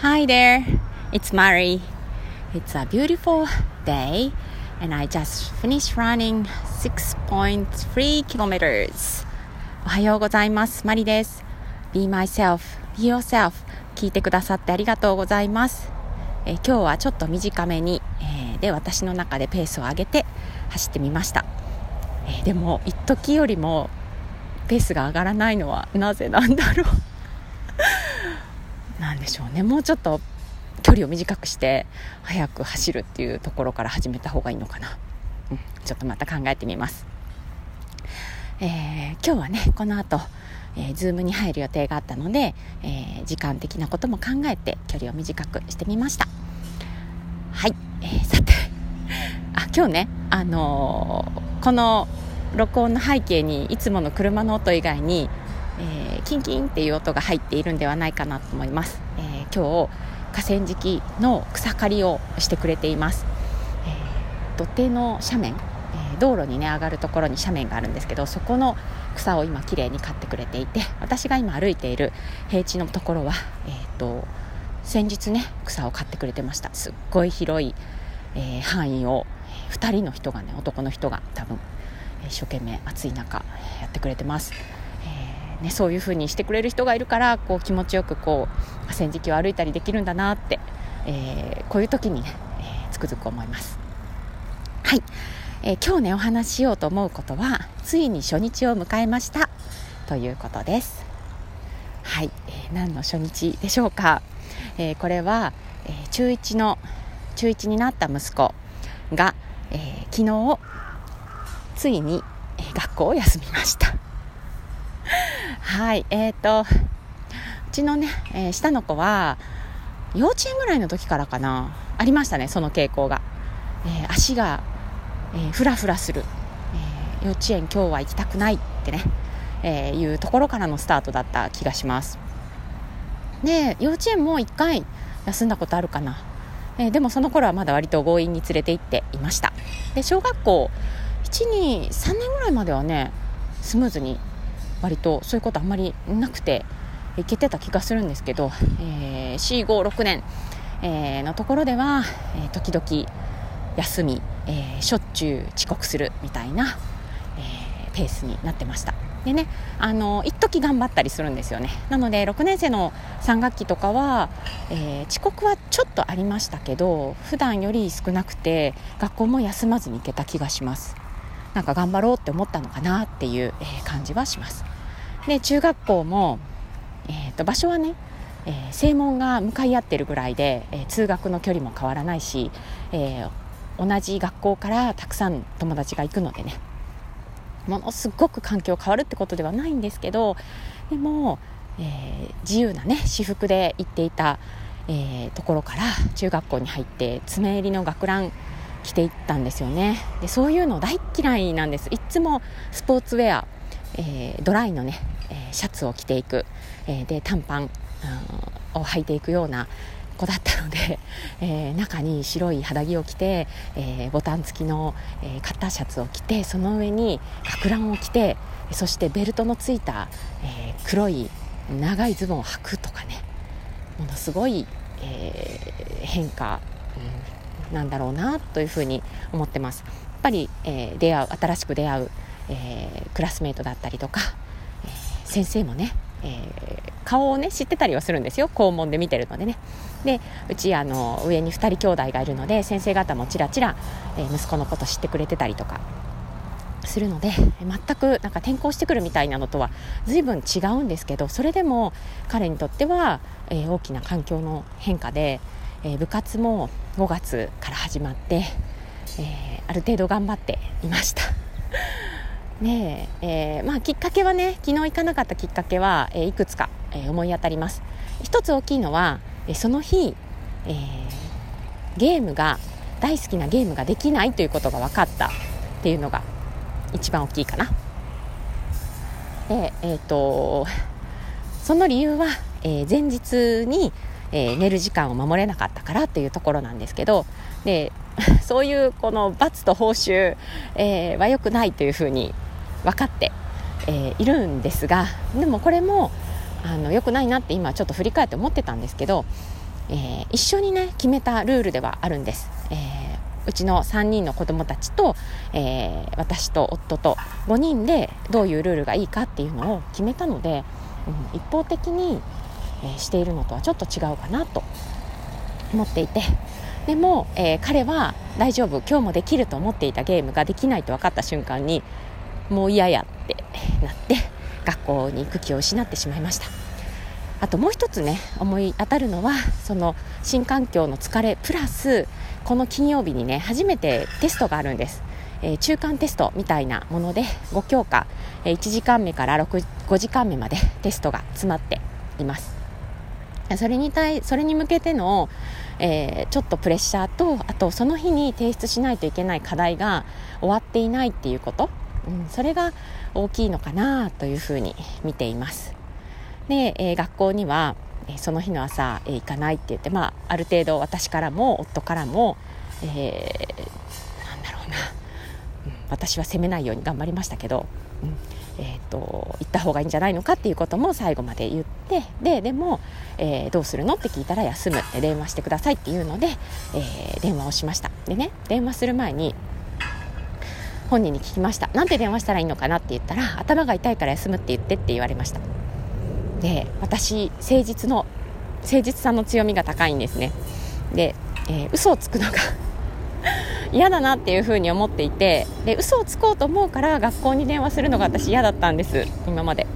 Hi there, it's Mari. It's a beautiful day, and I just finished running 6.3 kilometers. おはようございます。マリです。Be myself, be yourself. 聞いてくださってありがとうございます。え今日はちょっと短めに、えーで私の中でペースを上げて走ってみました。えーでも一時よりもペースが上がらないのはなぜなんだろうなんでしょうね。もうちょっと距離を短くして速く走るっていうところから始めた方がいいのかな、うん、ちょっとまた考えてみます、えー今日はねこの後、えー、ズームに入る予定があったので、えー時間的なことも考えて距離を短くしてみました。はい、えーさて。あ今日ねあのーこの録音の背景にいつもの車の音以外に、えーキンキンっていう音が入っているんではないかなと思います、えー今日河川敷の草刈りをしてくれています、えー土手の斜面、えー道路にね上がるところに斜面があるんですけどそこの草を今きれいに刈ってくれていて私が今歩いている平地のところは、えー、と先日ね草を刈ってくれてました。すっごい広い、えー範囲を2人の人がね男の人が多分一生懸命暑い中やってくれてます、ね、そういう風にしてくれる人がいるからこう気持ちよくこう河川敷を歩いたりできるんだなって、えーこういう時にね、えーつくづく思います。はい、えー今日ねお話ししようと思うことはついに初日を迎えました。ということです。はい、えー何の初日でしょうか、えこれは、え中1の中1になった息子が、えー昨日ついに、え学校を休みました。はいえー、とうちのね、えー下の子は幼稚園ぐらいの時からかな。ありましたねその傾向が、えー足が、えーフラフラする、えー幼稚園今日は行きたくないってね、えーいうところからのスタートだった気がします。で幼稚園も1回休んだことあるかな、えーでもその頃はまだ割と強引に連れて行っていました。で小学校123年ぐらいまではねスムーズに割とそういうことあんまりなくていけてた気がするんですけど、えー、456年、えーのところでは、えー時々休み、えーしょっちゅう遅刻するみたいな、えーペースになってました。でねあの一時頑張ったりするんですよね。なので6年生の3学期とかは、えー遅刻はちょっとありましたけど普段より少なくて学校も休まずに行けた気がします。なんか頑張ろうって思ったのかなっていう、え感じはします。で中学校も、えーと場所はね、えー正門が向かい合ってるぐらいで、えー通学の距離も変わらないし、えー同じ学校からたくさん友達が行くのでねものすごく環境変わるってことではないんですけどでも、えー自由なね私服で行っていた、えーところから中学校に入って爪襟の学ラン着ていったんですよね。でそういうの大嫌いなんです。いつもスポーツウェア、えードライのね、えシャツを着ていく、えで短パン、うんを履いていくような子だったので、えー中に白い肌着を着て、えーボタン付きの、えーカッターシャツを着てその上に学ランを着てそしてベルトのついた、え黒い長いズボンを履くとかね。ものすごい、え変化、なんだろうなというふうに思ってます。やっぱり、えー出会う新しく出会う、えークラスメートだったりとか、えー先生もね、えー顔をね知ってたりはするんですよ。校門で見てるのでね。でうちあの上に2人兄弟がいるので先生方もちらちら、えー息子のこと知ってくれてたりとかするので全くなんか転校してくるみたいなのとは随分違うんですけどそれでも彼にとっては、えー大きな環境の変化で、え部活も5月から始まって、えある程度頑張っていました。ねええーまあ、きっかけはね昨日行かなかったきっかけは、えーいくつか、えー思い当たります一つ大きいのは、えその日、えゲームが大好きなゲームができないということが分かったっていうのが一番大きいかなでえっ、とその理由は、え前日に、えー寝る時間を守れなかったからっていうところなんですけどで そういうこの罰と報酬、えーは良くないというふうに分かって、えーいるんですがでもこれもあの良くないなって今ちょっと振り返って思ってたんですけどえー、一緒にね決めたルールではあるんです、え、うちの3人の子供たちと、え、私と夫と5人でどういうルールがいいかっていうのを決めたので、うん、一方的に、えしているのとはちょっと違うかなと思っていて。でも、えー、彼は大丈夫今日もできると思っていたゲームができないと分かった瞬間にもう嫌やってなって 学校に行く気を失ってしまいました。あともう一つね思い当たるのはその新環境の疲れプラスこの金曜日にね初めてテストがあるんです、えー、中間テストみたいなもので5教科、えー、1時間目から6 5時間目までテストが詰まっています。それに対それに向けての、えー、ちょっとプレッシャーとあとその日に提出しないといけない課題が終わっていないっていうこと、うん、それが大きいのかなというふうに見ています。で、えー、学校には、その日の朝、えー、行かないって言って、まあ、ある程度私からも夫からも、えー、なんだろうな、私は責めないように頑張りましたけど、うんえーと、行った方がいいんじゃないのかっていうことも最後まで言ってででも、えー、どうするのって聞いたら休む。って電話してくださいっていうので、えー、電話をしました。でね電話する前に本人に聞きました。なんて電話したらいいのかなって言ったら頭が痛いから休むって言ってって言われました。で私誠実の誠実さの強みが高いんですね。で、えー、嘘をつくのが嫌だなっていうふうに思っていてで嘘をつこうと思うから学校に電話するのが私嫌だったんです今まで。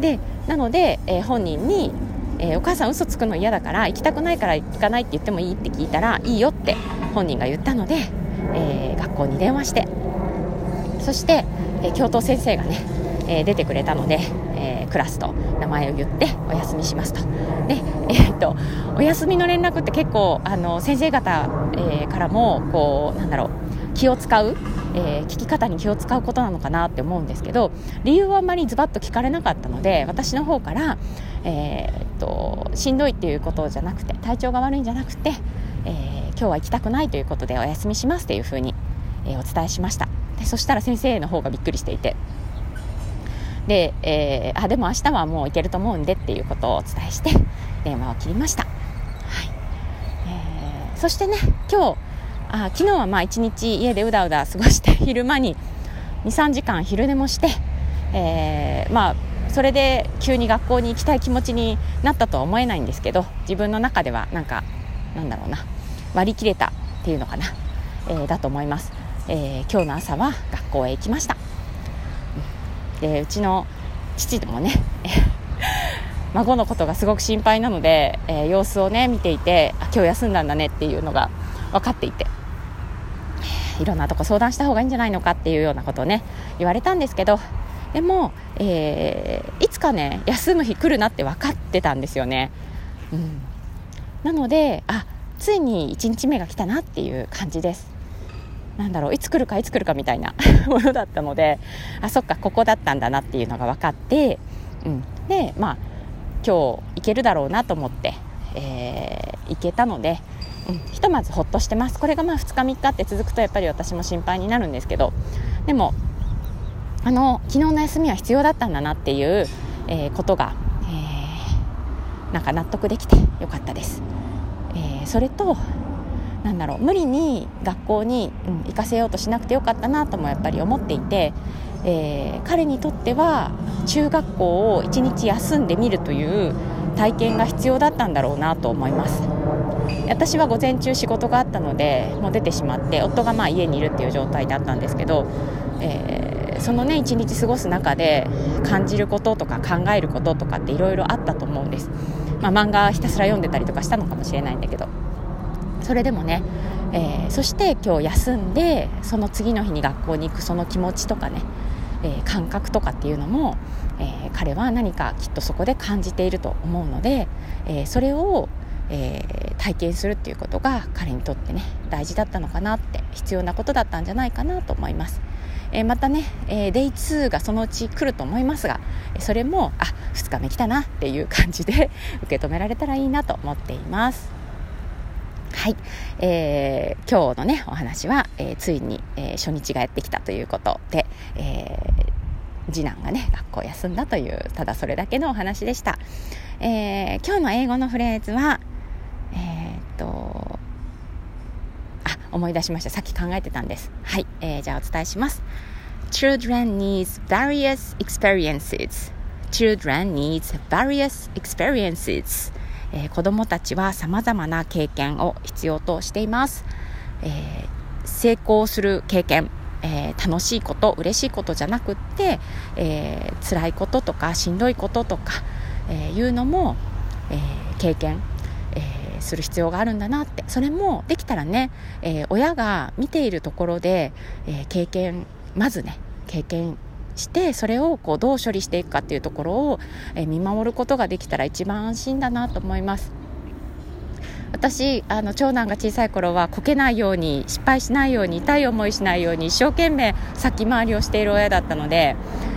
でなので、えー、本人に、えー、お母さん嘘つくの嫌だから行きたくないから行かないって言ってもいいって聞いたらいいよって本人が言ったので、えー、学校に電話して。そして、え教頭先生がね、え出てくれたので、えクラスと名前を言ってお休みしますと。で、えー、っとお休みの連絡って結構あの先生方、えー、からもこうなんだろう気を使う、えー、聞き方に気を使うことなのかなって思うんですけど理由はあんまりズバッと聞かれなかったので私の方から、えー、っとしんどいっていうことじゃなくて体調が悪いんじゃなくて、え今日は行きたくないということでお休みしますというふうに、えお伝えしました。でそしたら先生の方がびっくりしていてで、えー、あでも明日はもう行けると思うんでっていうことをお伝えして 電話を切りました、はい。えー、そしてね今日あ昨日はまあ一日家でうだうだ過ごして 昼間に23時間昼寝もして、えー、まあそれで急に学校に行きたい気持ちになったとは思えないんですけど自分の中ではなんかなんだろうな割り切れたっていうのかな、えー、だと思います、えー、今日の朝は学校へ行きました。でうちの父でもね 孫のことがすごく心配なので、えー、様子をね見ていてあ今日休んだんだねっていうのが分かっていていろんなとこ相談した方がいいんじゃないのかっていうようなことをね言われたんですけどでも、えー、いつかね休む日来るなって分かってたんですよね、うん、なのであついに1日目が来たなっていう感じです。なんだろういつ来るかいつ来るかみたいな ものだったのであそっかここだったんだなっていうのが分かって、うん、でまあ今日行けるだろうなと思って、えー、行けたので、うん、ひとまずほっとしてます。これがまあ2日3日って続くとやっぱり私も心配になるんですけどでもあの昨日の休みは必要だったんだなっていう、えー、ことが、えー、なんか納得できてよかったです。えー、それとなんだろう無理に学校に、うん、行かせようとしなくてよかったなともやっぱり思っていて、えー、彼にとっては中学校を1日休んでみるという体験が必要だったんだろうなと思います。私は午前中仕事があったのでもう出てしまって夫がまあ家にいるっていう状態だったんですけど、えー、そのね1日過ごす中で感じることとか考えることとかっていろいろあったと思うんです、まあ、漫画ひたすら読んでたりとかしたのかもしれないんだけど。それでもね、えー、そして今日休んでその次の日に学校に行くその気持ちとかね、えー、感覚とかっていうのも、えー、彼は何かきっとそこで感じていると思うので、えそれを、え体験するっていうことが彼にとってね大事だったのかなって必要なことだったんじゃないかなと思います。えまたね、えー、デイ2がそのうち来ると思いますがそれもあ2日目来たなっていう感じで受け止められたらいいなと思っています。はい、えー、今日のねお話は、えー、ついに、えー、初日がやってきたということで、えー、次男がね学校休んだというただそれだけのお話でした、えー、今日の英語のフレーズは、えっとあ思い出しました。さっき考えてたんです。はい、えー、じゃあお伝えします。Children needs various experiences. Children needs various experiences. えー、子どもたちはさまざまな経験を必要としています、えー、成功する経験、えー、楽しいこと嬉しいことじゃなくって、えー、辛いこととかしんどいこととか、えいうのも、え経験、えする必要があるんだなって。それもできたらね、え親が見ているところで、え経験まずね経験してそれをこうどう処理していくかっていうところを、え見守ることができたら一番安心だなと思います。私あの長男が小さい頃はこけないように失敗しないように痛い思いしないように一生懸命先回りをしている親だったので、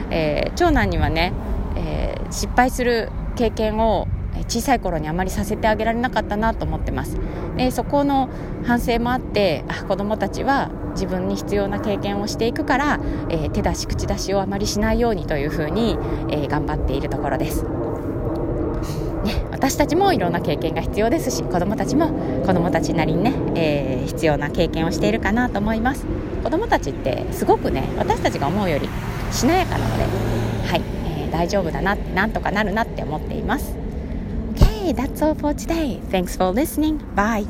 えー、長男にはね、えー、失敗する経験を小さい頃にあまりさせてあげられなかったなと思ってます。でそこの反省もあってあ子どもたちは自分に必要な経験をしていくから、えー、手出し口出しをあまりしないようにというふうに、えー、頑張っているところです。ね、私たちもいろんな経験が必要ですし子どもたちも子どもたちなりにね、えー、必要な経験をしているかなと思います。子どもたちってすごくね私たちが思うよりしなやかなのではい、えー、大丈夫だななんとかなるなって思っています。That's all for today. Thanks for listening. Bye.